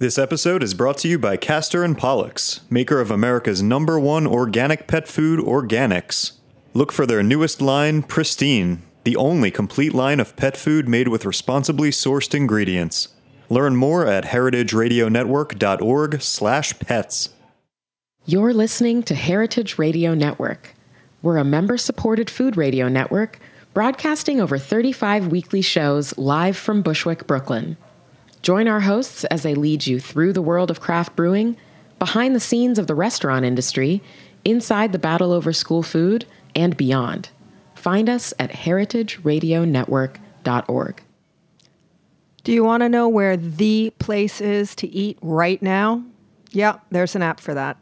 This episode is brought to you by Castor and Pollux, maker of America's number one organic pet food, Organix. Look for their newest line, Pristine, the only complete line of pet food made with responsibly sourced ingredients. Learn more at heritageradionetwork.org/pets. You're listening to Heritage Radio Network. We're a member supported food radio network broadcasting over 35 weekly shows live from Bushwick, Brooklyn. Join our hosts as they lead you through the world of craft brewing, behind the scenes of the restaurant industry, inside the battle over school food, and beyond. Find us at heritageradionetwork.org. Do you want to know where the place is to eat right now? Yeah, there's an app for that.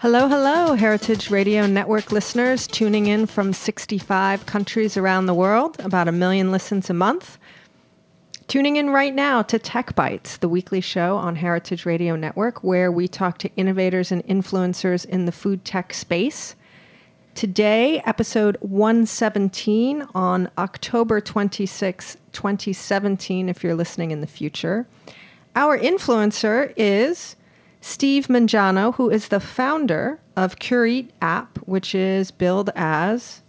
Hello, hello, Heritage Radio Network listeners tuning in from 65 countries around the world, about a million listens a month. Tuning in right now to Tech Bites, the weekly show on Heritage Radio Network, where we talk to innovators and influencers in the food tech space. Today, episode 117 on October 26, 2017, if you're listening in the future. Our influencer is Steve Mangano, who is the founder of Cure app, which is billed as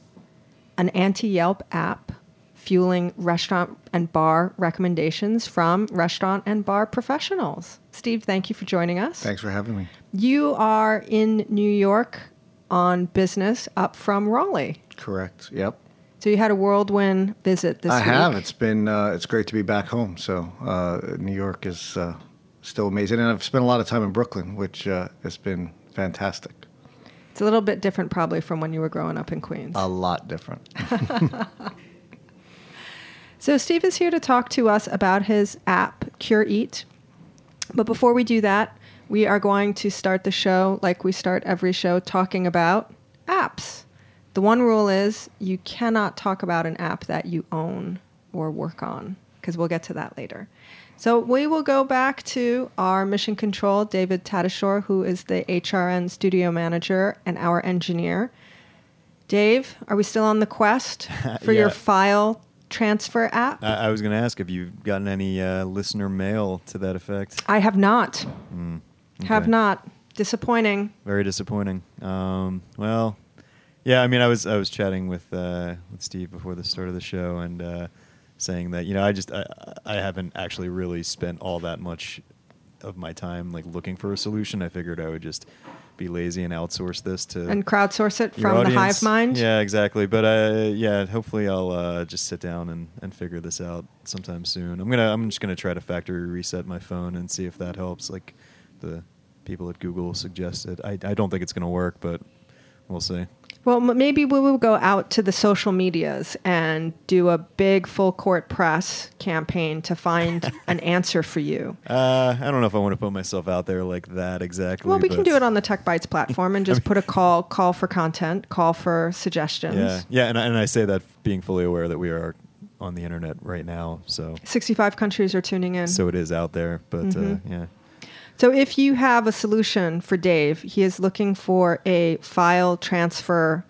an anti Yelp app fueling restaurant and bar recommendations from restaurant and bar professionals. Steve, thank you for joining us. Thanks for having me. You are in New York on business up from Raleigh. Correct. Yep. So you had a whirlwind visit this week. I week. have. It's been uh, it's great to be back home. So uh, New York is uh, still amazing, and I've spent a lot of time in Brooklyn, which uh, has been fantastic. It's a little bit different probably from when you were growing up in Queens. A lot different. So Steve is here to talk to us about his app, Cure Eat. But before we do that, we are going to start the show like we start every show talking about apps. The one rule is you cannot talk about an app that you own or work on, because we'll get to that later. So we will go back to our mission control, David Tadashore, who is the HRN studio manager and our engineer. Dave, are we still on the quest for your file transfer app? I, I was going to ask if you've gotten any uh, listener mail to that effect. I have not. Have okay. not. Disappointing. Very disappointing. Um, well, yeah, I mean, I was I was chatting with uh, with Steve before the start of the show and uh, saying that you know I just I, I haven't actually really spent all that much of my time like looking for a solution. I figured I would just be lazy and outsource this to And crowdsource it from the hive mind. Yeah, exactly. But uh, yeah, hopefully I'll uh, just sit down and, and figure this out sometime soon. I'm gonna I'm just gonna try to factory reset my phone and see if that helps. Like the people at Google suggested. I I don't think it's gonna work, but we'll see. Well, maybe we will go out to the social medias and do a big full court press campaign to find an answer for you. Uh, I don't know if I want to put myself out there like that exactly. Well, we can do it on the Tech Bites platform and just put a call call for content, call for suggestions. Yeah, yeah, and I, and I say that being fully aware that we are on the internet right now, so 65 countries are tuning in. so it is out there. But Mm-hmm. uh, yeah. So if you have a solution for Dave, he is looking for a file transfer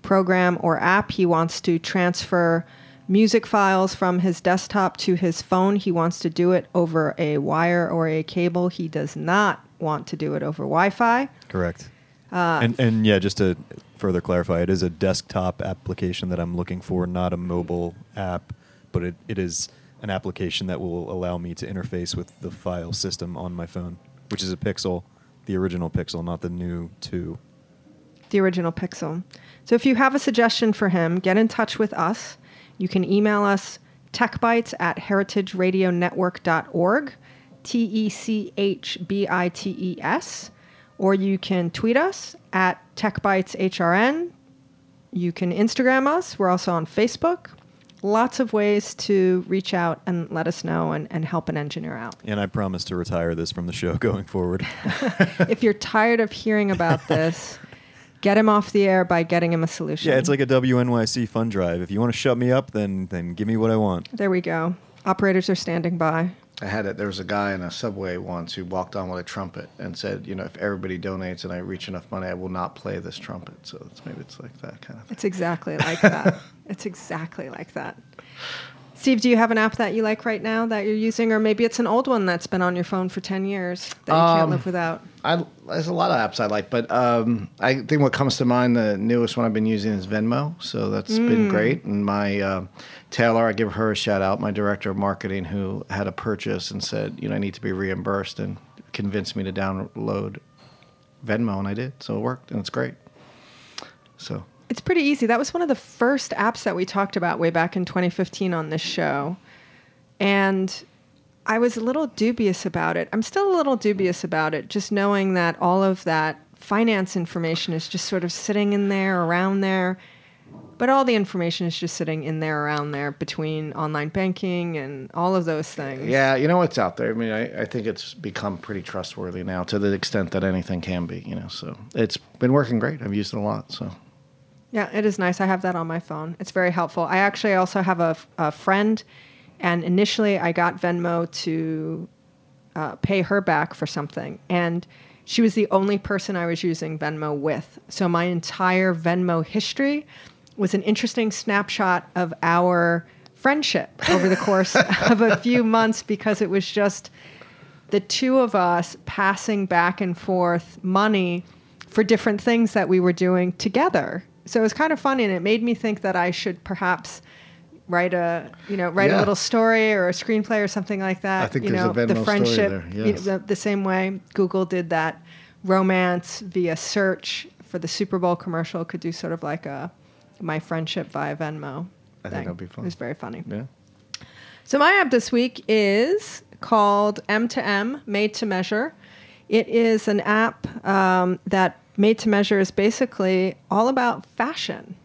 program or app. He wants to transfer music files from his desktop to his phone. He wants to do it over a wire or a cable. He does not want to do it over Wi-Fi. Correct. Uh, and and yeah, just to further clarify, it is a desktop application that I'm looking for, not a mobile app, but it, it is an application that will allow me to interface with the file system on my phone, which is a Pixel, the original Pixel, not the new two. the original Pixel. So if you have a suggestion for him, get in touch with us. You can email us techbytes at heritageradionetwork.org, T E C H B I T E S, or you can tweet us at techbyteshrn. You can Instagram us. We're also on Facebook. Lots of ways to reach out and let us know and, and help an engineer out. And I promise to retire this from the show going forward. if you're tired of hearing about this, get him off the air by getting him a solution. yeah, it's like a WNYC fund drive. If you want to shut me up, then then give me what I want. There we go. Operators are standing by. I had it. There was a guy in a subway once who walked on with a trumpet and said, "You know, if everybody donates and I reach enough money, I will not play this trumpet." So it's, maybe it's like that kind of thing. It's exactly like that. It's exactly like that. Steve, do you have an app that you like right now that you're using, or maybe it's an old one that's been on your phone for ten years that you can't Um, live without? I, there's a lot of apps I like, but um, I think what comes to mind, the newest one I've been using is Venmo. So that's Mm. been great. And my uh, Taylor, I give her a shout out, my director of marketing, who had a purchase and said, you know, I need to be reimbursed, and convinced me to download Venmo, and I did. So it worked, and it's great. So It's pretty easy. That was one of the first apps that we talked about way back in 2015 on this show. And I was a little dubious about it. I'm still a little dubious about it, just knowing that all of that finance information is just sort of sitting in there, around there. But all the information is just sitting in there, around there, between online banking and all of those things. Yeah, you know what's out there. I mean, I, I think it's become pretty trustworthy now to the extent that anything can be. You know, so it's been working great. I've used it a lot. So Yeah, it is nice. I have that on my phone. It's very helpful. I actually also have a, a friend, and initially I got Venmo to uh, pay her back for something, and she was the only person I was using Venmo with. So my entire Venmo history was an interesting snapshot of our friendship over the course of a few months because it was just the two of us passing back and forth money for different things that we were doing together. So it was kind of funny, and it made me think that I should perhaps write a you know write a little story or a screenplay or something like that. I think you there's know a Venmo the story friendship, there, you know, the, the same way Google did that romance via search for the Super Bowl commercial could do sort of like a my friendship via Venmo. I think that'd be fun. It was very funny. yeah. So my app this week is called M to M, Made to Measure. It is an app um, that Made to Measure is basically all about fashion.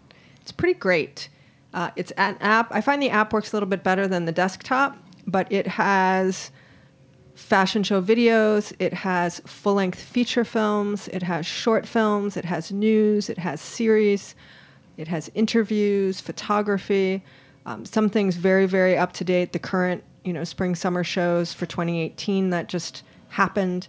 It's pretty great. Uh, it's an app. I find the app works a little bit better than the desktop, but it has fashion show videos, it has full length feature films, it has short films, it has news, it has series, it has interviews, photography, um, some things very, very up to date. The current, you know, spring summer shows for 2018 that just happened.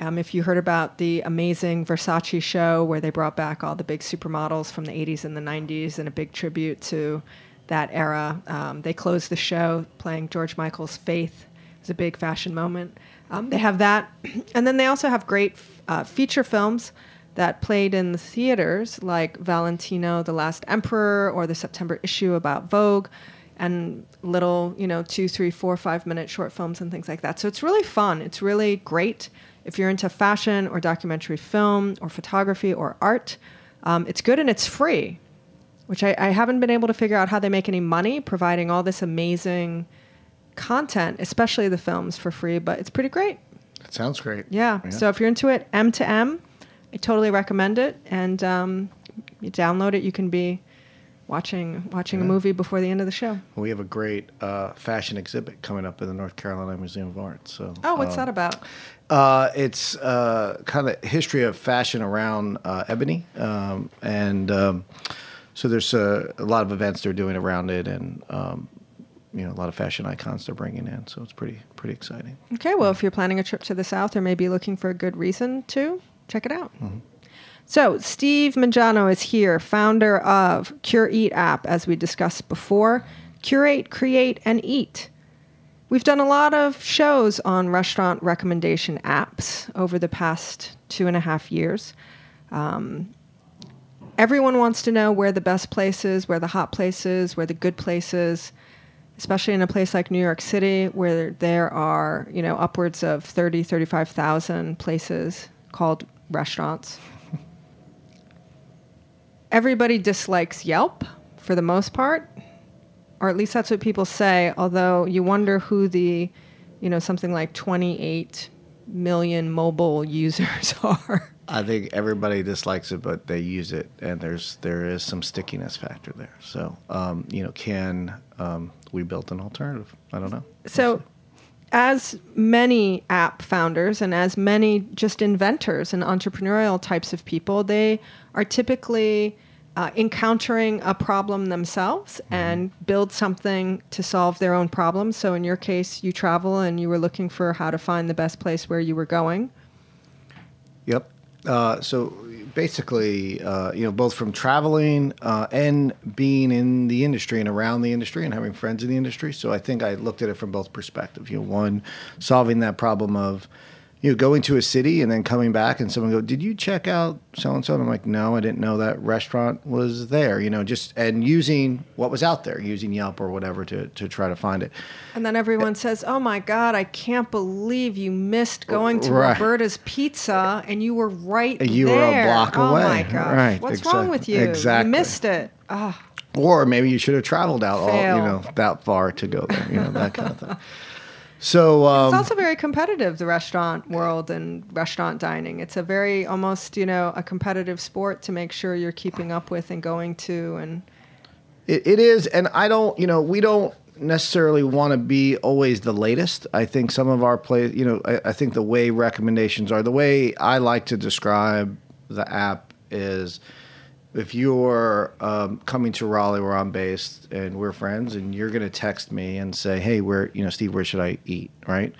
Um, if you heard about the amazing Versace show where they brought back all the big supermodels from the 80s and the 90s and a big tribute to that era, um, they closed the show playing George Michael's Faith. It was a big fashion moment. Um, they have that. And then they also have great uh, feature films that played in the theaters, like Valentino, The Last Emperor, or the September issue about Vogue, and little, you know, two, three, four, five minute short films and things like that. So it's really fun. It's really great if you're into fashion or documentary film or photography or art. Um, it's good and it's free, which I, I haven't been able to figure out how they make any money providing all this amazing content, especially the films for free, but it's pretty great. It sounds great. Yeah. So if you're into it, M to M, I totally recommend it. And um, you download it, you can be watching watching a movie before the end of the show. we have a great uh, fashion exhibit coming up in the North Carolina Museum of Art. So Oh, what's um, that about? Uh, it's uh, kind of history of fashion around uh, ebony, um, and um, so there's a, a lot of events they're doing around it, and um, you know a lot of fashion icons they're bringing in. So it's pretty pretty exciting. Okay, well, if you're planning a trip to the South or maybe looking for a good reason to, check it out. So, Steve Mangano is here, founder of Cure Eat app, as we discussed before. Curate, create, and eat. We've done a lot of shows on restaurant recommendation apps over the past two and a half years. Um, everyone wants to know where the best places, where the hot places, where the good places, especially in a place like New York City where there are, you know, upwards of 30, 35,000 places called restaurants. Everybody dislikes Yelp for the most part, or at least that's what people say, although you wonder who the, you know, something like 28 million mobile users are. I think everybody dislikes it, but they use it, and there's there is some stickiness factor there. So um, you know, can um, we build an alternative? I don't know. So, as many app founders and as many just inventors and entrepreneurial types of people, they are typically uh, encountering a problem themselves and build something to solve their own problem. So, in your case, you travel and you were looking for how to find the best place where you were going. Yep. Uh, so basically, uh, you know, both from traveling uh, and being in the industry and around the industry and having friends in the industry. So I think I looked at it from both perspectives. You know, one, solving that problem of you know, going to a city and then coming back and someone go, "Did you check out so and so?" And I'm like, "No, I didn't know that restaurant was there." You know, just and using what was out there, using Yelp or whatever to to try to find it. And then everyone says, "Oh my God, I can't believe you missed going to Right. Roberta's Pizza and you were right you there." were a block oh away. Oh my gosh, Right, what's wrong with you? exactly. You missed it. Oh, Or maybe you should have traveled out all you know that far to go there. You know that kind of thing. So um, it's also very competitive, the restaurant world and restaurant dining. It's a very almost, you know, a competitive sport to make sure you're keeping up with and going to and It, it is, and I don't, you know, we don't necessarily want to be always the latest. I think some of our play, you know, I, I think the way recommendations are, the way I like to describe the app is if you're um, coming to Raleigh where I'm based and we're friends and you're going to text me and say, hey, where, you know, Steve, where should I eat? Right.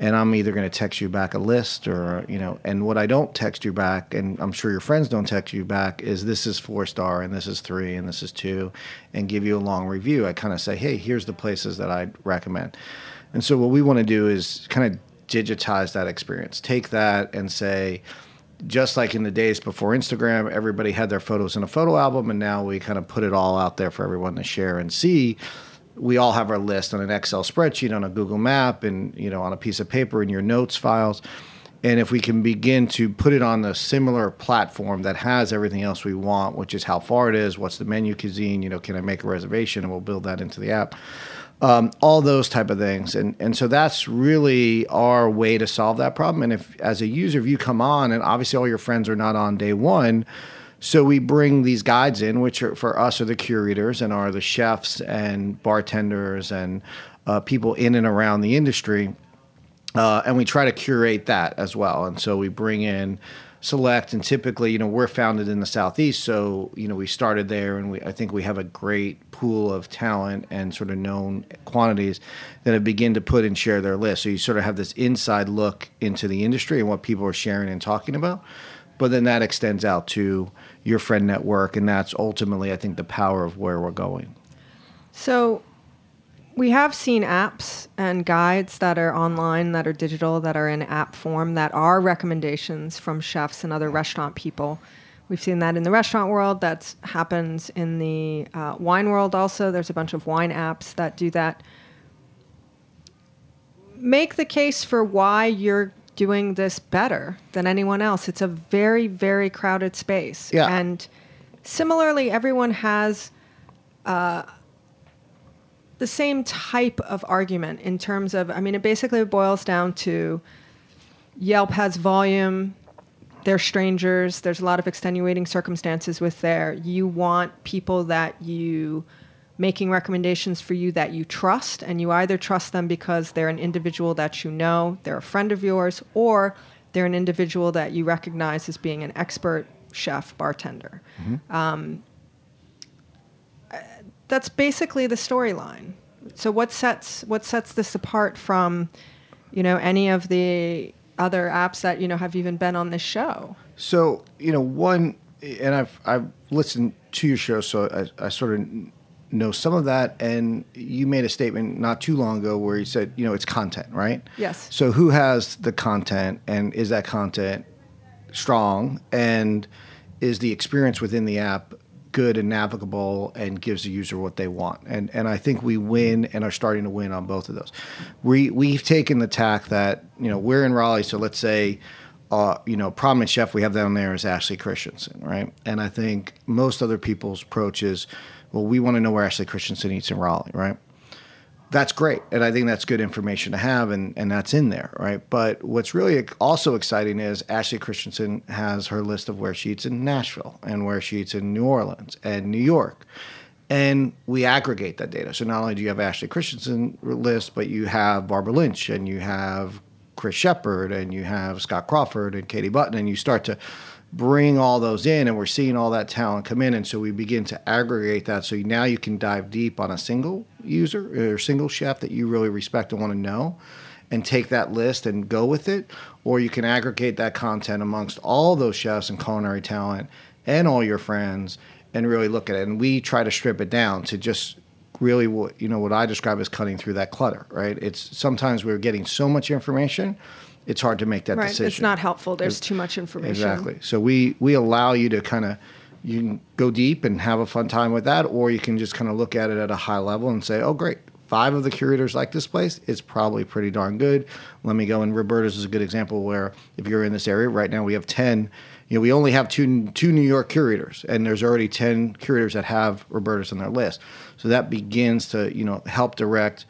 And I'm either going to text you back a list or, you know, and what I don't text you back, and I'm sure your friends don't text you back, is this is four star and this is three and this is two, and give you a long review. I kind of say, hey, here's the places that I'd recommend. And so what we want to do is kind of digitize that experience. Take that and say, just like in the days before Instagram, everybody had their photos in a photo album, and now we kind of put it all out there for everyone to share and see. We all have our list on an Excel spreadsheet, on a Google Map, and you know, on a piece of paper in your notes files. And if we can begin to put it on the similar platform that has everything else we want, which is how far it is, what's the menu cuisine, you know, can I make a reservation, and we'll build that into the app um, all those type of things. And and so that's really our way to solve that problem. And if as a user if you come on and obviously all your friends are not on day one so we bring these guides in which are for us are the curators and are the chefs and bartenders and uh, people in and around the industry. Uh, and we try to curate that as well. And so we bring in select, and typically, you know, we're founded in the southeast, so you know we started there, and we I think we have a great pool of talent and sort of known quantities that have begin to put and share their list. So you sort of have this inside look into the industry and what people are sharing and talking about. But then that extends out to your friend network, and that's ultimately, I think, the power of where we're going. So we have seen apps and guides that are online, that are digital, that are in app form, that are recommendations from chefs and other restaurant people. We've seen that in the restaurant world. That happens in the uh, wine world also. There's a bunch of wine apps that do that. Make the case for why you're doing this better than anyone else. It's a very, very crowded space. Yeah. And similarly, everyone has the same type of argument in terms of, I mean, it basically boils down to Yelp has volume, they're strangers, there's a lot of extenuating circumstances with there. You want people that you making recommendations for you that you trust, and you either trust them because they're an individual that you know, they're a friend of yours, or they're an individual that you recognize as being an expert chef, bartender mm-hmm. um, that's basically the storyline. So what sets what sets this apart from, you know, any of the other apps that you know have even been on this show? So you know, one, and I've I've listened to your show, so I, I sort of know some of that. And you made a statement not too long ago where you said, you know, it's content, right? Yes. So who has the content, and is that content strong, and is the experience within the app good and navigable and gives the user what they want. And and I think we win and are starting to win on both of those. We we've taken the tack that, you know, we're in Raleigh, so let's say uh, you know, prominent chef we have down there is Ashley Christensen, right? And I think most other people's approach is, well, we want to know where Ashley Christensen eats in Raleigh, right? That's great and i think that's good information to have and, and that's in there right? But what's really also exciting is ashley christensen has her list of where she eats in nashville and where she eats in new orleans and new york and we aggregate that data. So not only do you have ashley christensen list but you have barbara lynch and you have chris shepard and you have scott crawford and katie button and you start to bring all those in and we're seeing all that talent come in. And so we begin to aggregate that. So now you can dive deep on a single user or single chef that you really respect and want to know and take that list and go with it. Or you can aggregate that content amongst all those chefs and culinary talent and all your friends and really look at it. And we try to strip it down to just really what you know what I describe as cutting through that clutter right? It's sometimes we're getting so much information it's hard to make that right. decision It's not helpful. There's too much information. Exactly. So we we allow you to kind of you can go deep and have a fun time with that, or you can just kind of look at it at a high level and say, oh, great. Five of the curators like this place. It's probably pretty darn good. Let me go. And Roberta's is a good example where if you're in this area right now, we have ten. You know, we only have two two New York curators, and there's already ten curators that have Roberta's on their list. So that begins to you know help direct,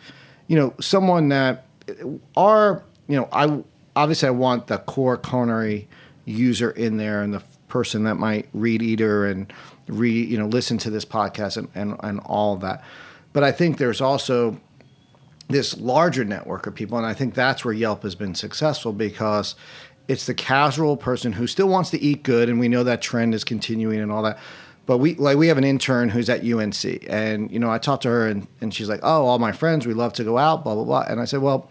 you know, someone that uh, our you know I obviously I want the core culinary user in there and the person that might read Eater and read, you know, listen to this podcast and, and, and all of that. But I think there's also this larger network of people, and I think that's where Yelp has been successful because it's the casual person who still wants to eat good, and we know that trend is continuing and all that. But we like we have an intern who's at UNC, and you know I talked to her, and, and she's like, "Oh, all my friends, we love to go out, blah blah blah." And I said, "Well,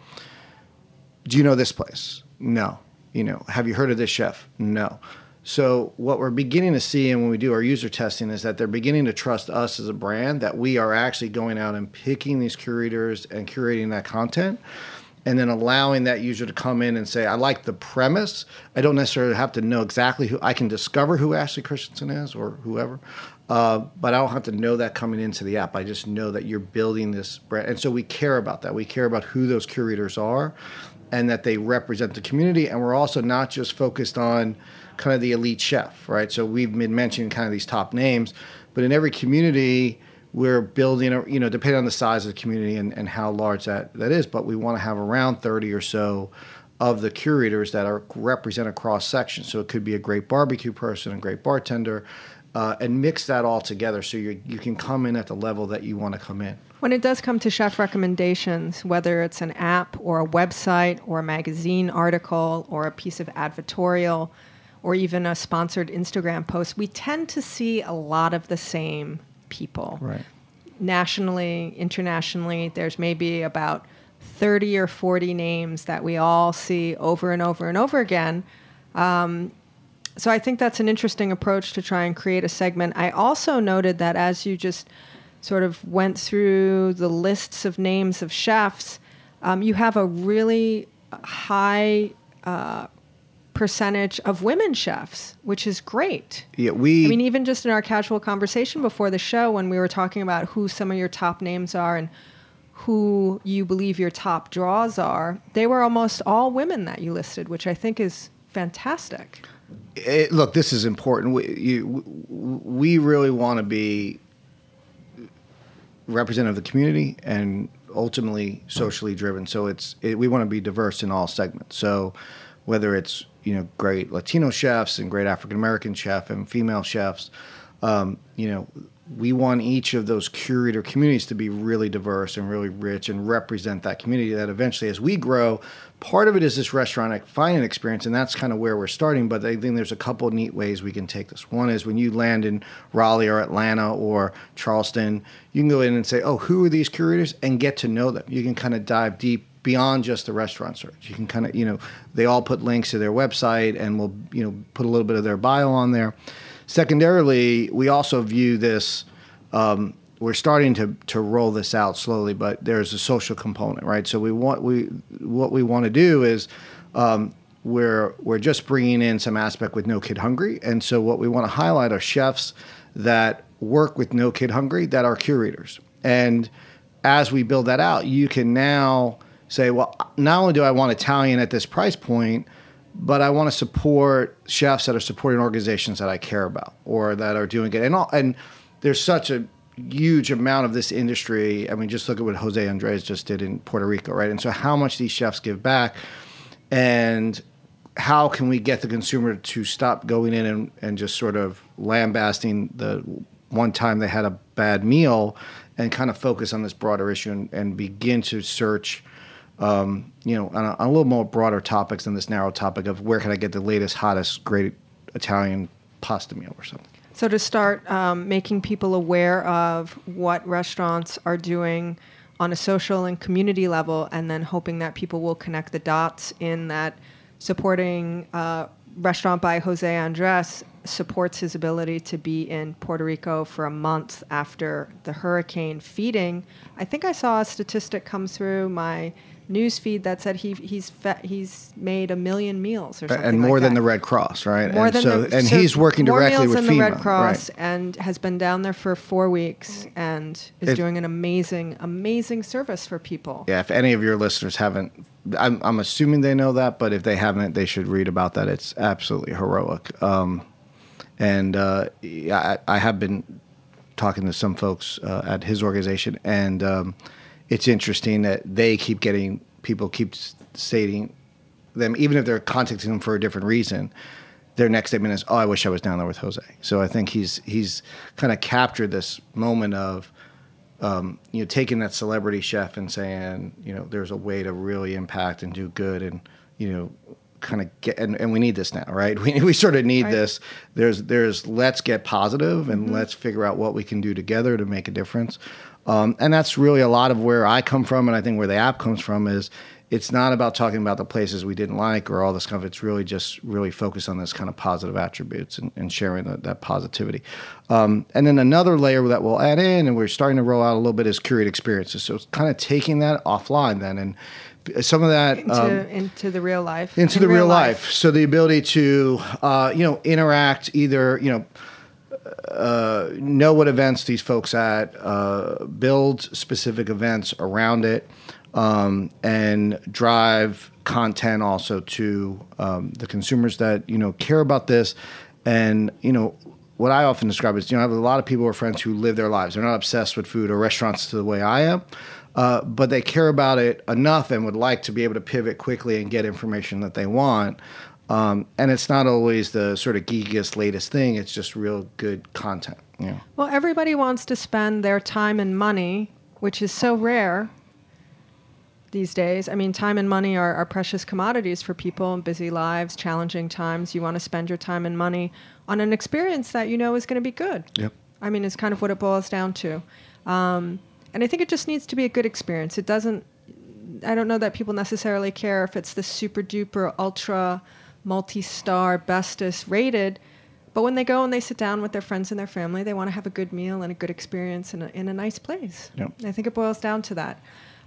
do you know this place? No. You know, have you heard of this chef? No. So what we're beginning to see, and when we do our user testing, is that they're beginning to trust us as a brand. That we are actually going out and picking these curators and curating that content, and then allowing that user to come in and say, "I like the premise. I don't necessarily have to know exactly who. I can discover who Ashley Christensen is or whoever, uh, but I don't have to know that coming into the app. I just know that you're building this brand, and so we care about that. We care about who those curators are, and that they represent the community. And we're also not just focused on kind of the elite chef, right? So we've been mentioning kind of these top names, but in every community, we're building, a, you know, depending on the size of the community and, and how large that, that is, but we want to have around 30 or so of the curators that are represent a cross section. So it could be a great barbecue person, a great bartender, uh, and mix that all together so you you can come in at the level that you want to come in. When it does come to chef recommendations, whether it's an app or a website or a magazine article or a piece of advertorial or even a sponsored Instagram post, we tend to see a lot of the same people. Right. Nationally, internationally, there's maybe about 30 or 40 names that we all see over and over and over again. Um, so I think that's an interesting approach to try and create a segment. I also noted that as you just sort of went through the lists of names of chefs, um, you have a really high uh, percentage of women chefs, which is great. Yeah, we. I mean, even just in our casual conversation before the show, when we were talking about who some of your top names are and who you believe your top draws are, they were almost all women that you listed, which I think is fantastic. It, look, this is important. We, you, we really want to be representative of the community and ultimately socially driven. So it's it, we want to be diverse in all segments. So whether it's you know great Latino chefs and great African American chef and female chefs, um, you know we want each of those curator communities to be really diverse and really rich and represent that community that eventually as we grow part of it is this restaurant finding experience and that's kind of where we're starting but i think there's a couple neat ways we can take this. One is when you land in raleigh or atlanta or charleston you can go in and say oh who are these curators? and get to know them. You can kind of dive deep beyond just the restaurant search. You can kind of you know they all put links to their website and we'll you know put a little bit of their bio on there. Secondarily, we also view this. Um, we're starting to, to roll this out slowly, but there's a social component, right? So we want we what we want to do is um, we're we're just bringing in some aspect with No Kid Hungry, and so what we want to highlight are chefs that work with No Kid Hungry that are curators, and as we build that out, you can now say, well, not only do I want Italian at this price point, but I want to support chefs that are supporting organizations that I care about or that are doing it. And all, and there's such a huge amount of this industry. I mean, just look at what Jose Andres just did in Puerto Rico, right? And so how much these chefs give back and how can we get the consumer to stop going in and, and just sort of lambasting the one time they had a bad meal and kind of focus on this broader issue and, and begin to search um, you know, on a, on a, little more broader topics than this narrow topic of where can I get the latest, hottest, great Italian pasta meal or something. So to start um, making people aware of what restaurants are doing on a social and community level, and then hoping that people will connect the dots in that supporting uh, Restaurant by Jose Andres supports his ability to be in Puerto Rico for a month after the hurricane feeding. I think I saw a statistic come through my news feed that said he he's fe- he's made a million meals or something and more like than that. the Red Cross, right? More and than so, the, and so he's working directly with FEMA, the Red Cross right? and has been down there for four weeks and is It- doing an amazing, amazing service for people. Yeah, if any of your listeners haven't, I'm, I'm assuming they know that, but if they haven't, they should read about that. It's absolutely heroic. Um, and uh, I, I have been talking to some folks uh, at his organization, and um, it's interesting that they keep getting people keep stating them, even if they're contacting them for a different reason. Their next statement is, "Oh, I wish I was down there with Jose." So I think he's he's kind of captured this moment of um, you know, taking that celebrity chef and saying, you know, there's a way to really impact and do good and, you know, kind of get, and, and we need this now, right? We, we sort of need Right. this. There's, there's, let's get positive and let's figure out what we can do together to make a difference. Um, and that's really a lot of where I come from. And I think where the app comes from is it's not about talking about the places we didn't like or all this stuff. It's really just really focused on this kind of positive attributes and, and sharing that, that positivity. Um, and then another layer that we'll add in, and we're starting to roll out a little bit, is curated experiences. So it's kind of taking that offline then, and some of that Into, um, into the real life. into In the real life. So the ability to, uh, you know, interact either, you know, uh, know what events these folks at, uh, build specific events around it, um, and drive content also to um, the consumers that you know care about this, and you know. What I often describe is, you know, I have a lot of people or friends who live their lives. They're not obsessed with food or restaurants to the way I am, uh, but they care about it enough and would like to be able to pivot quickly and get information that they want. Um, and it's not always the sort of geekiest, latest thing. It's just real good content. You know. Well, everybody wants to spend their time and money, which is so rare these days. I mean, time and money are, are precious commodities for people in busy lives, challenging times. You want to spend your time and money on an experience that you know is going to be good. Yep. I mean, it's kind of what it boils down to. Um, and I think it just needs to be a good experience. It doesn't, I don't know that people necessarily care if it's the super duper ultra multi star bestest rated. But when they go and they sit down with their friends and their family, they want to have a good meal and a good experience in a, in a nice place. Yep. I think it boils down to that.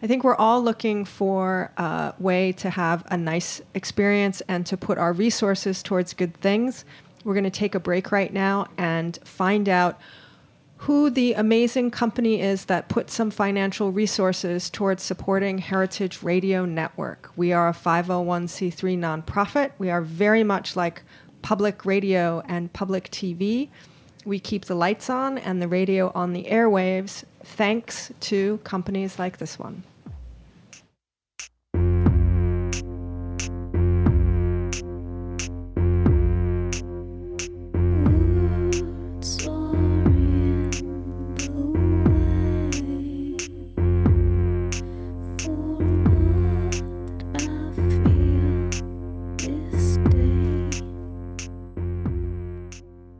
I think we're all looking for a way to have a nice experience and to put our resources towards good things. We're going to take a break right now and find out who the amazing company is that put some financial resources towards supporting Heritage Radio Network. We are a 501c3 nonprofit. We are very much like public radio and public TV. We keep the lights on and the radio on the airwaves thanks to companies like this one.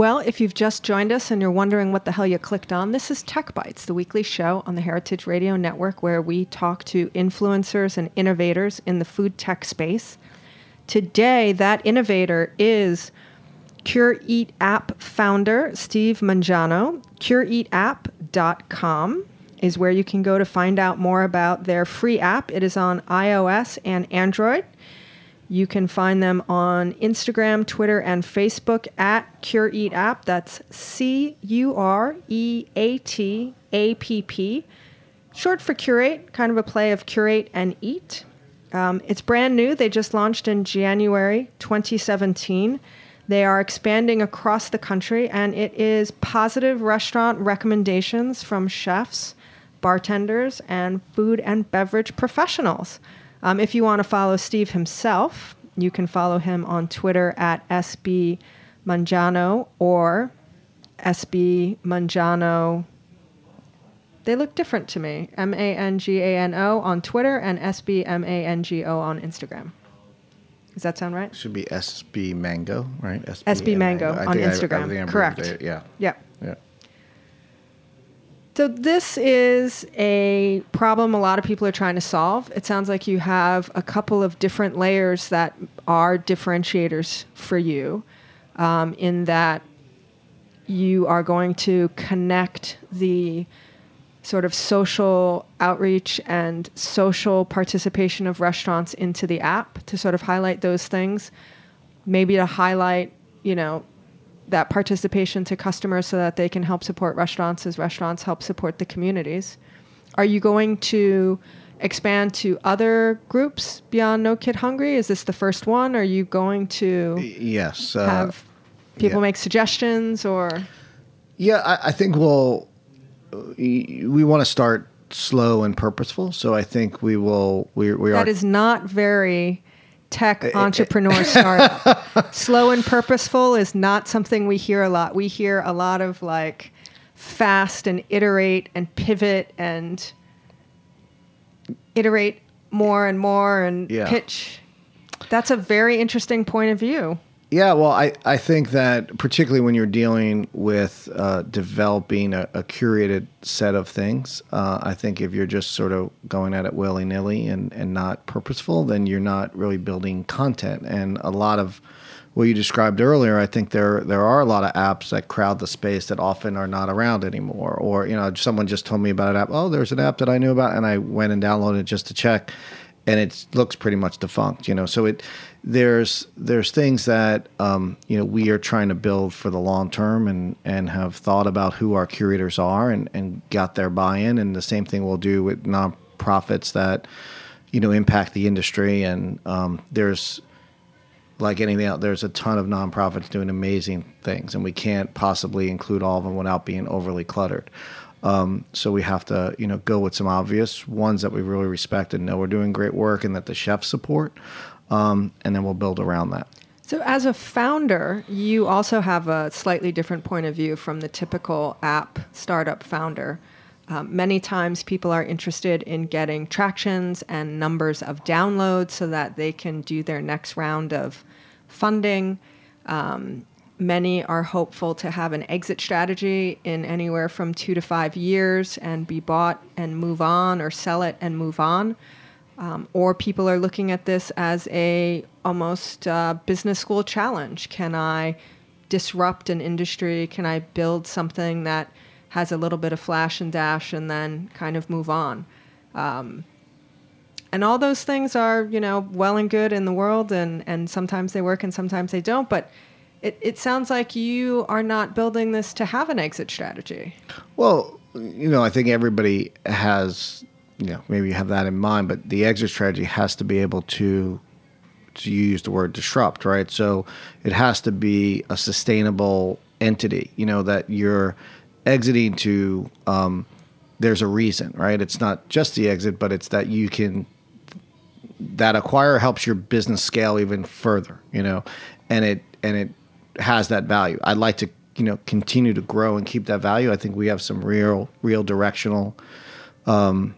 Well, if you've just joined us and you're wondering what the hell you clicked on, this is Tech Bites, the weekly show on the Heritage Radio Network where we talk to influencers and innovators in the food tech space. today, that innovator is Cure Eat app founder Steve Mangano. CureEatApp.com is where you can go to find out more about their free app. It is on iOS and Android. You can find them on Instagram, Twitter, and Facebook at Cure Eat App. That's C U R E A T A P P. Short for curate, kind of a play of curate and eat. Um, it's brand new. They just launched in January 2017. They are expanding across the country, and it is positive restaurant recommendations from chefs, bartenders, and food and beverage professionals. Um, if you want to follow Steve himself, you can follow him on Twitter at SB Mangano or SB Mangiano. They look different to me. M A N G A N O on Twitter and S B M A N G O on Instagram. Does that sound right? Should be SB Mango, right? SB Mango on think I- I Instagram. Correct. it, Yeah. Yeah. Yeah. So this is a problem a lot of people are trying to solve. It sounds like you have a couple of different layers that are differentiators for you, um, in that you are going to connect the sort of social outreach and social participation of restaurants into the app to sort of highlight those things, maybe to highlight, you know, that participation to customers so that they can help support restaurants as restaurants help support the communities. Are you going to expand to other groups beyond No Kid Hungry? Is this the first one? Are you going to Yes. Uh, have people yeah. make suggestions or Yeah, I, I think we'll we, we want to start slow and purposeful. So I think we will. We we that are. is not very tech eh, eh, entrepreneur eh. startup. Slow and purposeful is not something we hear a lot. We hear a lot of like fast and iterate and pivot and iterate more and more and Yeah. pitch. That's a very interesting point of view. Yeah, well, I, I think that particularly when you're dealing with uh, developing a, a curated set of things, uh, I think if you're just sort of going at it willy nilly and, and not purposeful, then you're not really building content. And a lot of what you described earlier, I think there there are a lot of apps that crowd the space that often are not around anymore. Or you know, someone just told me about an app. Oh, there's an app that I knew about, and I went and downloaded it just to check and it looks pretty much defunct you know so it there's there's things that um, you know we are trying to build for the long term and and have thought about who our curators are and and got their buy-in. And the same thing we'll do with nonprofits that you know impact the industry. And um, there's like anything else, there's a ton of nonprofits doing amazing things, and we can't possibly include all of them without being overly cluttered. Um, so we have to, you know, go with some obvious ones that we really respect and know we're doing great work and that the chefs support, um, and then we'll build around that. So, as a founder, you also have a slightly different point of view from the typical app startup founder. Um, many times, people are interested in getting tractions and numbers of downloads so that they can do their next round of funding. Um, many are hopeful to have an exit strategy in anywhere from two to five years and be bought and move on, or sell it and move on um, or people are looking at this as a almost uh, business school challenge. Can I disrupt an industry? Can I build something that has a little bit of flash and dash and then kind of move on? Um, and all those things are, you know, well and good in the world, and, and sometimes they work and sometimes they don't. But it, it sounds like you are not building this to have an exit strategy. Well, you know, I think everybody has, you know, maybe you have that in mind, but the exit strategy has to be able to, to use the word disrupt, right? So it has to be a sustainable entity, you know, that you're exiting to, um, there's a reason, right? It's not just the exit, but it's that you can, that acquire helps your business scale even further, you know, and it, and it has that value. I'd like to, you know, continue to grow and keep that value. I think we have some real, real directional, um,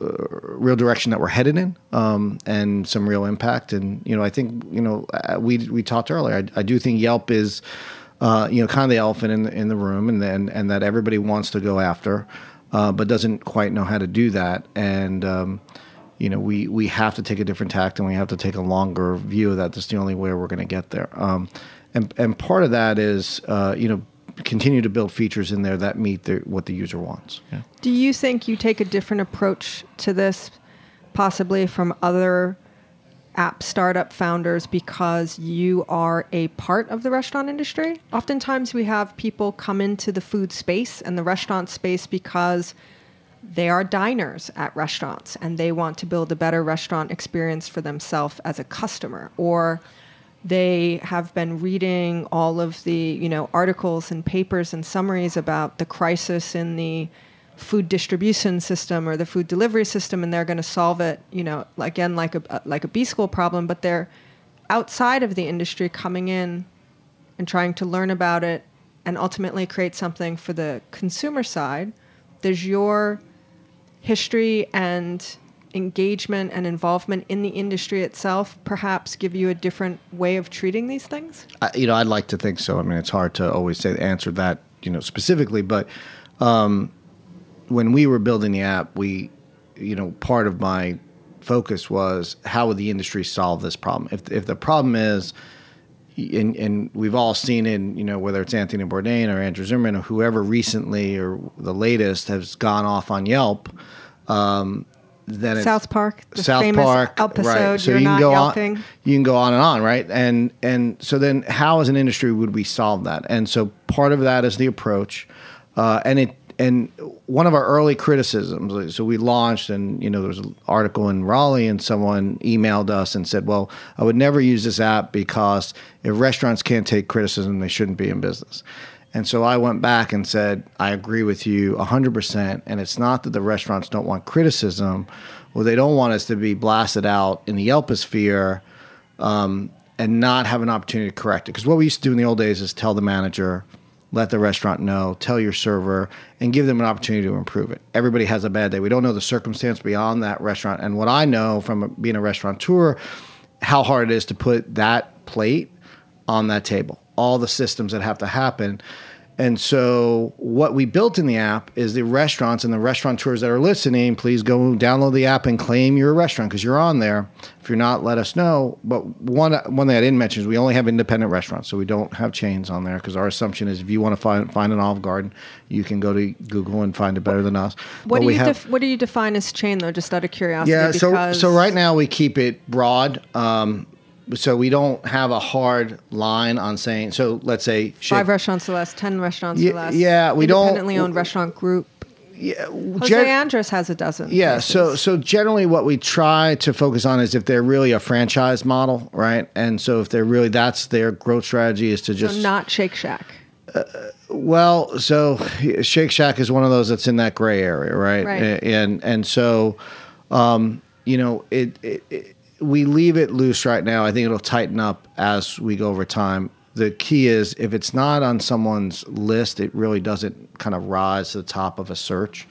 real direction that we're headed in, um, and some real impact. And you know, I think you know, uh, we we talked earlier. I, I do think Yelp is, uh, you know, kind of the elephant in in the room, and then and that everybody wants to go after, uh, but doesn't quite know how to do that. And um, you know, we we have to take a different tact and we have to take a longer view of that. That's the only way we're going to get there. Um, and and part of that is, uh, you know, continue to build features in there that meet the, what the user wants. Yeah. Do you think you take a different approach to this, possibly from other app startup founders, because you are a part of the restaurant industry? Oftentimes, we have people come into the food space and the restaurant space because they are diners at restaurants and they want to build a better restaurant experience for themselves as a customer or they have been reading all of the you know articles and papers and summaries about the crisis in the food distribution system or the food delivery system and they're going to solve it you know again like a like a b school problem but they're outside of the industry coming in and trying to learn about it and ultimately create something for the consumer side. Does your history and engagement and involvement in the industry itself perhaps give you a different way of treating these things I, you know, I'd like to think so. I mean, it's hard to always say answer that, you know, specifically, but um, when we were building the app, we, you know, part of my focus was how would the industry solve this problem? If if the problem is, and, and we've all seen it, you know, whether it's Anthony Bourdain or Andrew Zimmerman or whoever recently or the latest has gone off on Yelp. Um, then it's, South Park, the South famous Park, episode, right? So You're you can Not go Yelping. on, you can go on and on, right? And and so then, how as an industry would we solve that? And so part of that is the approach, uh, and it and one of our early criticisms. So we launched, and you know, there was an article in Raleigh, and someone emailed us and said, "Well, I would never use this app because if restaurants can't take criticism, they shouldn't be in business." And so I went back and said, I agree with you 100%. And it's not that the restaurants don't want criticism or they don't want us to be blasted out in the Yelposphere um, and not have an opportunity to correct it. Because what we used to do in the old days is tell the manager, let the restaurant know, tell your server, and give them an opportunity to improve it. Everybody has a bad day. We don't know the circumstance beyond that restaurant. And what I know from being a restaurateur, how hard it is to put that plate on that table, all the systems that have to happen. And so, what we built in the app is the restaurants and the restaurateurs that are listening. Please go download the app and claim your restaurant because you're on there. If you're not, let us know. But one one thing I didn't mention is we only have independent restaurants, so we don't have chains on there because our assumption is if you want to find find an Olive Garden, you can go to Google and find it better than us. What But do you have- def- what do you define as chain though? Just out of curiosity. yeah, so so right now we keep it broad. Um, so we don't have a hard line on saying. So let's say Shake- five restaurants or less, ten restaurants Yeah, or less. yeah, we don't- independently owned restaurant group. Yeah, Jose gen- Andres has a dozen. Yeah, places. so so generally what we try to focus on is if they're really a franchise model, right? And so if they're really that's their growth strategy is to So just not Shake Shack. well, so Shake Shack is one of those that's in that gray area, right? Right. And and so um, you know, it, it, it we leave it loose right now. I think it'll tighten up as we go over time. The key is if it's not on someone's list, it really doesn't kind of rise to the top of a search.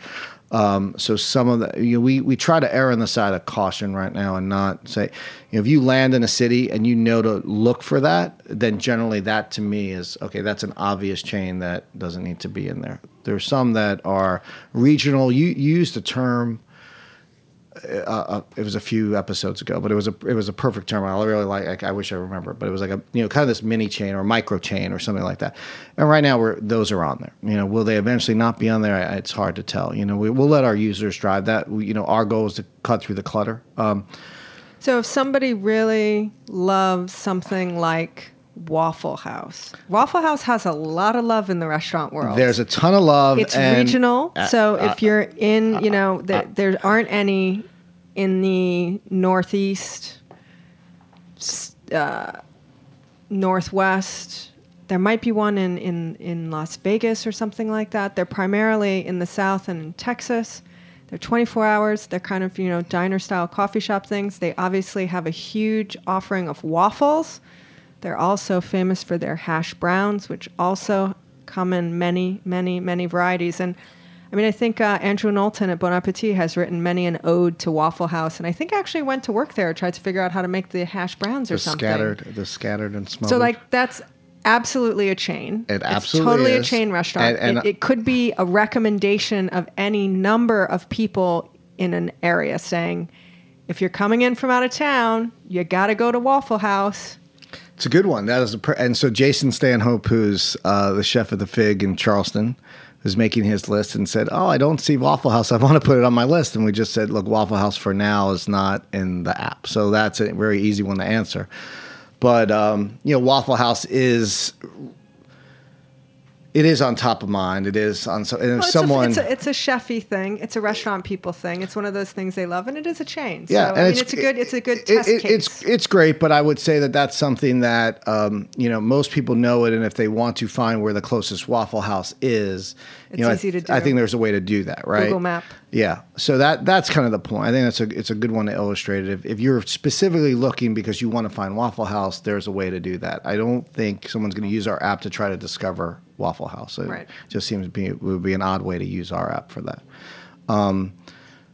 Um, so some of the you know, we we try to err on the side of caution right now and not say you know if you land in a city and you know to look for that, then generally that to me is okay. That's an obvious chain that doesn't need to be in there. There's some that are regional. You, you used the term uh, it was a few episodes ago, but it was a it was a perfect term. I really like. I wish I remember, but it was like a you know kind of this mini chain or micro chain or something like that. And right now, we're those are on there. You know, will they eventually not be on there? It's hard to tell. You know, we, we'll let our users drive that. We, you know, our goal is to cut through the clutter. Um, So if somebody really loves something like Waffle House, Waffle House has a lot of love in the restaurant world. there's a ton of love. it's regional. uh, so uh, if you're in, you know, there, there aren't any in the northeast, uh, northwest. There might be one in, in, in Las Vegas or something like that. They're primarily in the south and in Texas. They're 24 hours. They're kind of, you know, diner style coffee shop things. They obviously have a huge offering of waffles. They're also famous for their hash browns, which also come in many, many, many varieties. And I mean, I think uh, Andrew Knowlton at Bon Appetit has written many an ode to Waffle House, and I think I actually went to work there, tried to figure out how to make the hash browns or the something. scattered, the scattered and smothered. So like that's absolutely a chain. It it's absolutely totally a chain restaurant. And- and- it, it could be a recommendation of any number of people in an area saying, if you're coming in from out of town, you got to go to Waffle House. It's a good one. That is a pr- and so Jason Stanhope, who's uh, the chef of the Fig in Charleston, was making his list and said, "Oh, I don't see Waffle House. I want to put it on my list." And we just said, "Look, Waffle House for now is not in the app, so that's a very easy one to answer." But um, you know, Waffle House is it is on top of mind. It is on so Well, it's, someone. a, it's, a, it's a chefy thing. It's a restaurant people thing. It's one of those things they love, and it is a chain. Yeah, so, and I mean, it's, a good it's a good it- test it- case. It's it's great, but I would say that that's something that um, you know most people know it, and if they want to find where the closest Waffle House is, It's you know, I easy to th- I think there's a way to do that, right? Google Map. Yeah, so that that's kind of the point. I think that's a it's a good one to illustrate it. If, if you're specifically looking because you want to find Waffle House, there's a way to do that. I don't think someone's going to use our app to try to discover Waffle House. It Right. just seems to be would be an odd way to use our app for that. Um,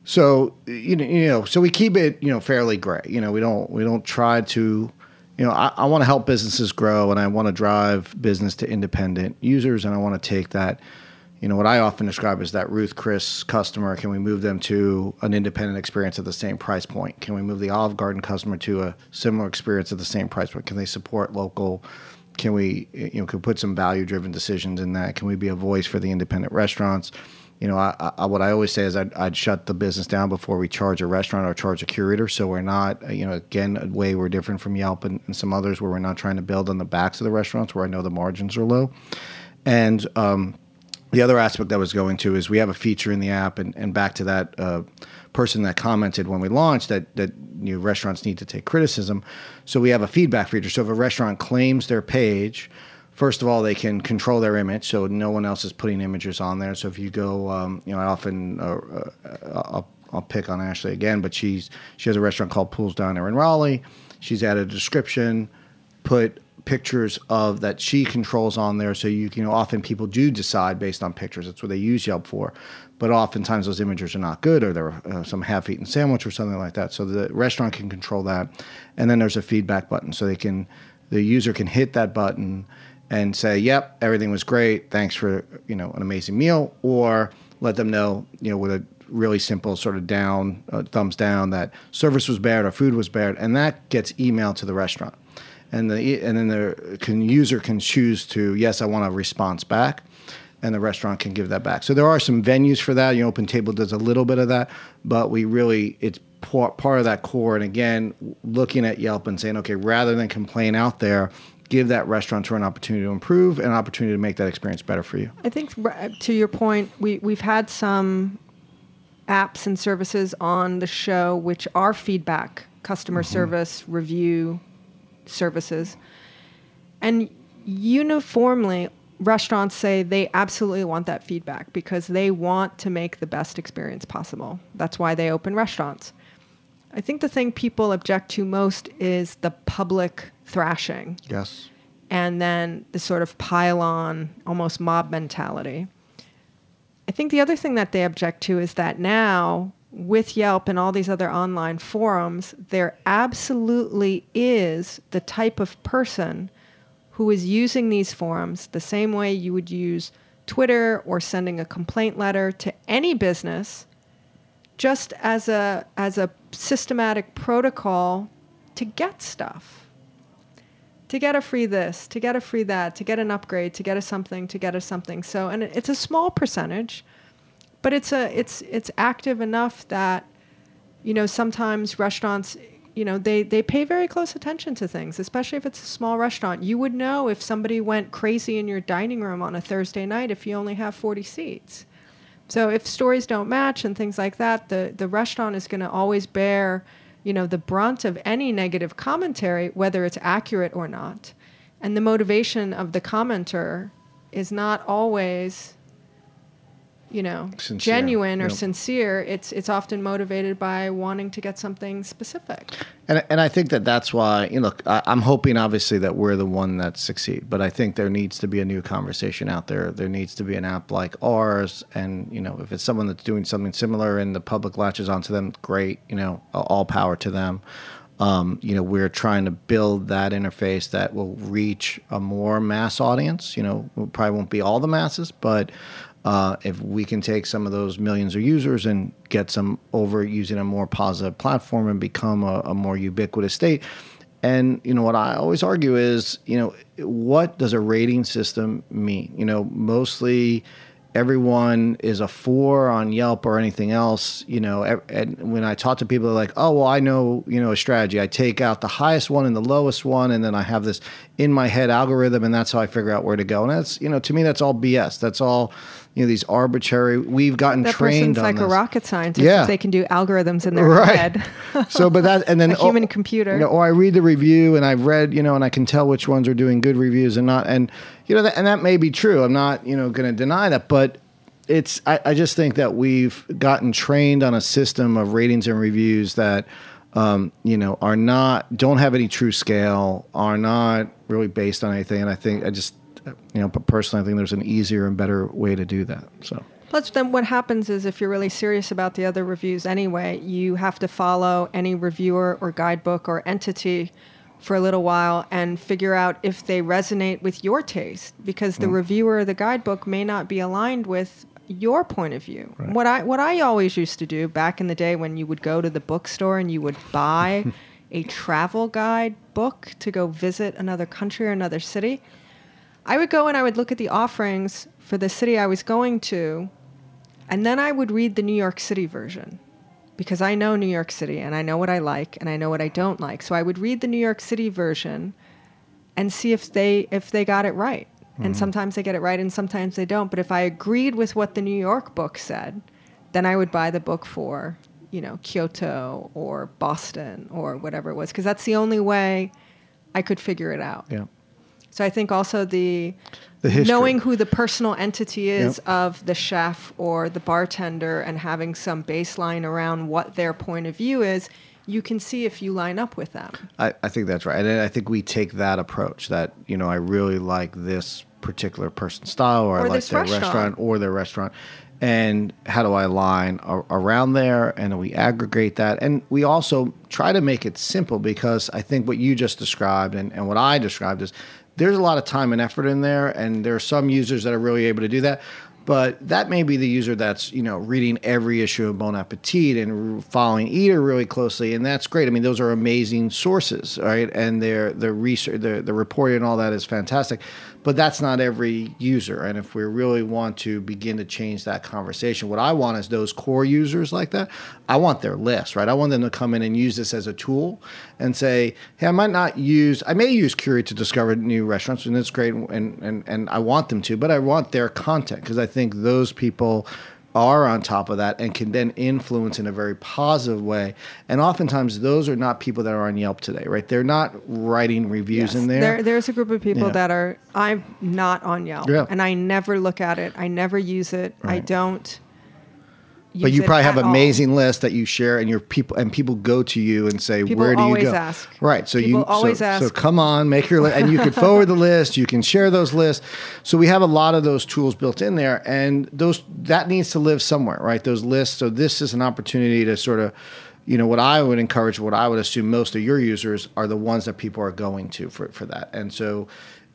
so you know, you know, so we keep it, you know, fairly gray. You know, we don't we don't try to, you know, I, I want to help businesses grow, and I want to drive business to independent users, and I want to take that, you know, what I often describe as that Ruth Chris customer. Can we move them to an independent experience at the same price point? Can we move the Olive Garden customer to a similar experience at the same price point? Can they support local? Can we, you know, can put some value driven decisions in that? Can we be a voice for the independent restaurants? you know, I, I, what I always say is I'd, I'd shut the business down before we charge a restaurant or charge a curator. So we're not, uh, you know, again, a way we're different from Yelp and, and some others where we're not trying to build on the backs of the restaurants where I know the margins are low. And um, the other aspect I was going to is we have a feature in the app, and, and back to that uh, person that commented when we launched that that know, restaurants need to take criticism. So we have a feedback feature. So if a restaurant claims their page, first of all, they can control their image, so no one else is putting images on there. So if you go, um, you know, I often uh, uh, I'll, I'll pick on Ashley again, but she's she has a restaurant called Poole's Diner in Raleigh. She's added a description, put pictures of that she controls on there so you you know often people do decide based on pictures that's what they use yelp for but oftentimes those images are not good or they're uh, some half-eaten sandwich or something like that. So the restaurant can control that. And then there's a feedback button. So they can the user can hit that button and say yep everything was great. Thanks for you know an amazing meal. Or let them know you know with a really simple sort of down uh, thumbs down that service was bad or food was bad. And that gets emailed to the restaurant. And the and then the can, user can choose to yes I want a response back and the restaurant can give that back. So there are some venues for that. You know OpenTable does a little bit of that but we really it's part, part of that core. And again looking at Yelp and saying okay rather than complain out there give that restaurateur an opportunity to improve an opportunity to make that experience better for you. I think uh, to your point, we we've had some apps and services on the show which are feedback, customer mm-hmm. service, review services. And uniformly restaurants say they absolutely want that feedback because they want to make the best experience possible. That's why they open restaurants. I think the thing people object to most is the public thrashing yes and then the sort of pile on, almost mob mentality. I think the other thing that they object to is that now, with Yelp and all these other online forums, there absolutely is the type of person who is using these forums the same way you would use Twitter or sending a complaint letter to any business just as a as a systematic protocol to get stuff to get a free this, to get a free that, to get an upgrade, to get a something, to get a something. So, and it's a small percentage, but it's a it's it's active enough that you know sometimes restaurants you know they they pay very close attention to things especially if it's a small restaurant you would know if somebody went crazy in your dining room on a thursday night if you only have 40 seats so if stories don't match and things like that, the, the restaurant is going to always bear, you know, the brunt of any negative commentary, whether it's accurate or not. And the motivation of the commenter is not always, you know, Sincere, genuine or yep. sincere. It's it's often motivated by wanting to get something specific. And and I think that that's why you know, look. I, I'm hoping obviously that we're the one that succeed, but I think there needs to be a new conversation out there. There needs to be an app like ours, and you know, if it's someone that's doing something similar and the public latches onto them, great. You know, all power to them. Um, you know, we're trying to build that interface that will reach a more mass audience. You know, it probably won't be all the masses, but Uh, if we can take some of those millions of users and get some over using a more positive platform and become a, a more ubiquitous state. And you know what I always argue is, you know, what does a rating system mean? You know, mostly everyone is a four on Yelp or anything else, you know, and when I talk to people, they're like, oh, well, I know, you know, a strategy. I take out the highest one and the lowest one, and then I have this in my head algorithm, and that's how I figure out where to go. And that's, you know, to me, that's all BS. That's all, you know, these arbitrary, we've gotten That trained person's on like a rocket scientist. Yeah. If they can do algorithms in their Right. head. so, but that, and then A human computer. you know, or I read the review and I've read, you know, and I can tell which ones are doing good reviews and not. And you know, that, and that may be true. I'm not, you know, going to deny that, but it's. I, I just think that we've gotten trained on a system of ratings and reviews that, um, you know, are not don't have any true scale, are not really based on anything. And I think I just, you know, but personally, I think there's an easier and better way to do that. So. Plus, then what happens is if you're really serious about the other reviews anyway, you have to follow any reviewer or guidebook or entity for a little while and figure out if they resonate with your taste because the mm. reviewer or the guidebook may not be aligned with your point of view. What I what I always used to do back in the day when you would go to the bookstore and you would buy a travel guide book to go visit another country or another city, I would go and I would look at the offerings for the city I was going to, and then I would read the New York City version because I know New York City and I know what I like and I know what I don't like. So I would read the New York City version and see if they if they got it right. And mm-hmm. sometimes they get it right and sometimes they don't. But if I agreed with what the New York book said, then I would buy the book for, you know, Kyoto or Boston or whatever it was because that's the only way I could figure it out. Yeah. So I think also the, The knowing who the personal entity is Yep. of the chef or the bartender and having some baseline around what their point of view is, you can see if you line up with them. I, I think that's right. And I think we take that approach that, you know, I really like this particular person's style or, Or I like their restaurant. restaurant. or their restaurant. And how do I align a- around there? And we aggregate that. And we also try to make it simple because I think what you just described and, and what I described is there's a lot of time and effort in there. And there are some users that are really able to do that. But that may be the user that's you know reading every issue of Bon Appetit and following Eater really closely, and that's great. I mean, those are amazing sources, right? And their the research, the the reporting, and all that is fantastic. But that's not every user, and if we really want to begin to change that conversation, what I want is those core users like that. I want their list, right? I want them to come in and use this as a tool and say, hey, I might not use, I may use Curie to discover new restaurants, and it's great, and and and I want them to, but I want their content because I think those people are on top of that and can then influence in a very positive way. And oftentimes, those are not people that are on Yelp today, right? They're not writing reviews in there. There's a group of people Yeah. that are, I'm not on Yelp. Yeah. And I never look at it. I never use it. I don't. But you probably have an all. amazing list that you share, and your people and people go to you and say, People "Where do you go?" ask. Right. So People you always so, ask. So come on, make your list, and you can forward the list. You can share those lists. So we have a lot of those tools built in there, and those that needs to live somewhere, right? Those lists. So this is an opportunity to sort of. You know what I would encourage, what I would assume most of your users are the ones that people are going to for, for that, and so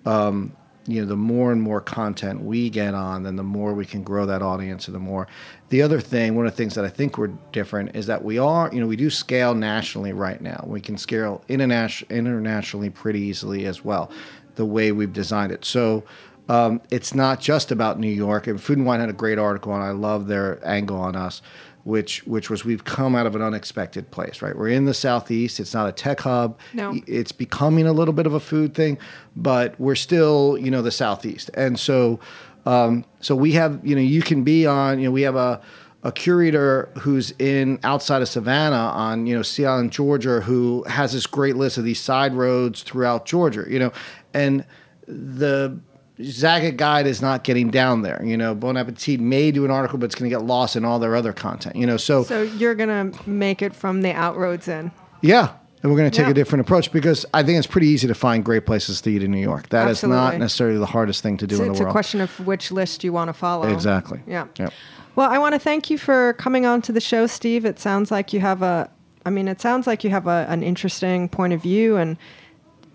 um, you know, the more and more content we get on, then the more we can grow that audience and the more. The other thing, one of the things that I think we're different is that we are, you know, we do scale nationally right now. We can scale internation- internationally pretty easily as well, the way we've designed it. So um, it's not just about New York. And Food and Wine had a great article, and I love their angle on us which which was we've come out of an unexpected place, right? We're in the southeast. It's not a tech hub. No. It's becoming a little bit of a food thing, but we're still, you know, the southeast. And so um, so we have, you know, you can be on, you know, we have a a curator who's in outside of Savannah on, you know, Sea Island, Georgia, who has this great list of these side roads throughout Georgia, you know, and the Zagat Guide is not getting down there. You know, Bon Appetit may do an article, but it's going to get lost in all their other content. You know, so, So you're going to make it from the outroads in. yeah, and we're going to take Yeah. a different approach because I think it's pretty easy to find great places to eat in New York. That is not necessarily the hardest thing to do It's, in the it's world. It's a question of which list you want to follow. Exactly. Yeah. Yep. Well, I want to thank you for coming on to the show, Steve. It sounds like you have a, I mean, it sounds like you have a, an interesting point of view and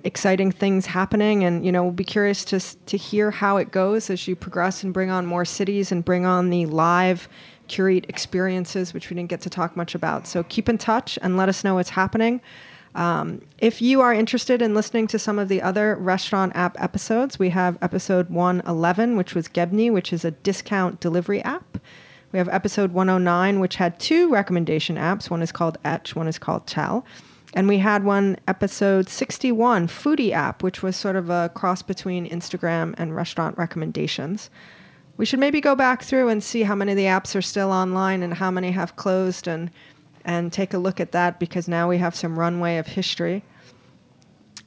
exciting things happening, and you know, we'll be curious to to hear how it goes as you progress and bring on more cities and bring on the live curate experiences, which we didn't get to talk much about. So keep in touch and let us know what's happening. Um, if you are interested in listening to some of the other restaurant app episodes, we have episode 111, which was Gebni, which is a discount delivery app. We have episode 109, which had two recommendation apps. One is called Etch, one is called Tell. And we had one episode 61, Foodie app, which was sort of a cross between Instagram and restaurant recommendations. We should maybe go back through and see how many of the apps are still online and how many have closed and and take a look at that because now we have some runway of history.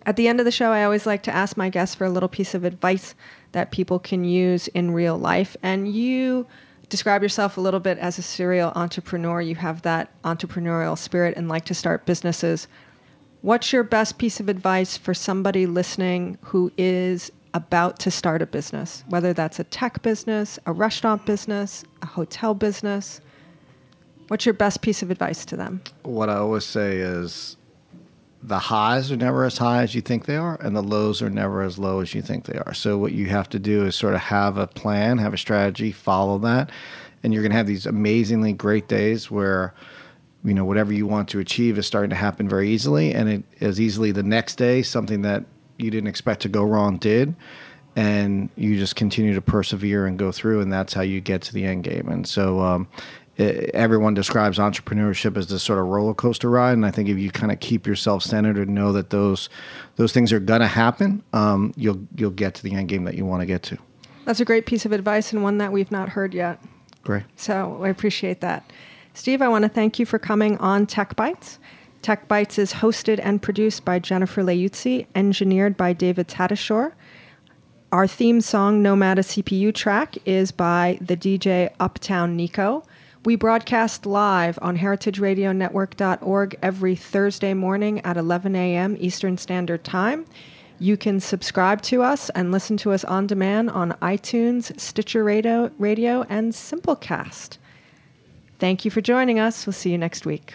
At the end of the show, I always like to ask my guests for a little piece of advice that people can use in real life. And you describe yourself a little bit as a serial entrepreneur. You have that entrepreneurial spirit and like to start businesses. What's your best piece of advice for somebody listening who is about to start a business, whether that's a tech business, a restaurant business, a hotel business? What's your best piece of advice to them? What I always say is the highs are never as high as you think they are, and the lows are never as low as you think they are. So, what you have to do is sort of have a plan, have a strategy, follow that, and you're going to have these amazingly great days where you know whatever you want to achieve is starting to happen very easily. And it as easily the next day something that you didn't expect to go wrong did. And you just continue to persevere and go through and that's how you get to the end game. And so um, everyone describes entrepreneurship as this sort of roller coaster ride and i think if you kind of keep yourself centered and know that those those things are going to happen um, you'll you'll get to the end game that you want to get to That's a great piece of advice and one that we've not heard yet. great So I appreciate that. Steve, I want to thank you for coming on Tech Bites. Tech Bites is hosted and produced by Jennifer Leuzzi, engineered by David Tadashore. Our theme song, Nomad a CPU track, is by the DJ Uptown Nico. We broadcast live on heritageradionetwork.org every Thursday morning at 11 a.m. Eastern Standard Time. You can subscribe to us and listen to us on demand on iTunes, Stitcher Radio, Radio and Simplecast. Thank you for joining us. We'll see you next week.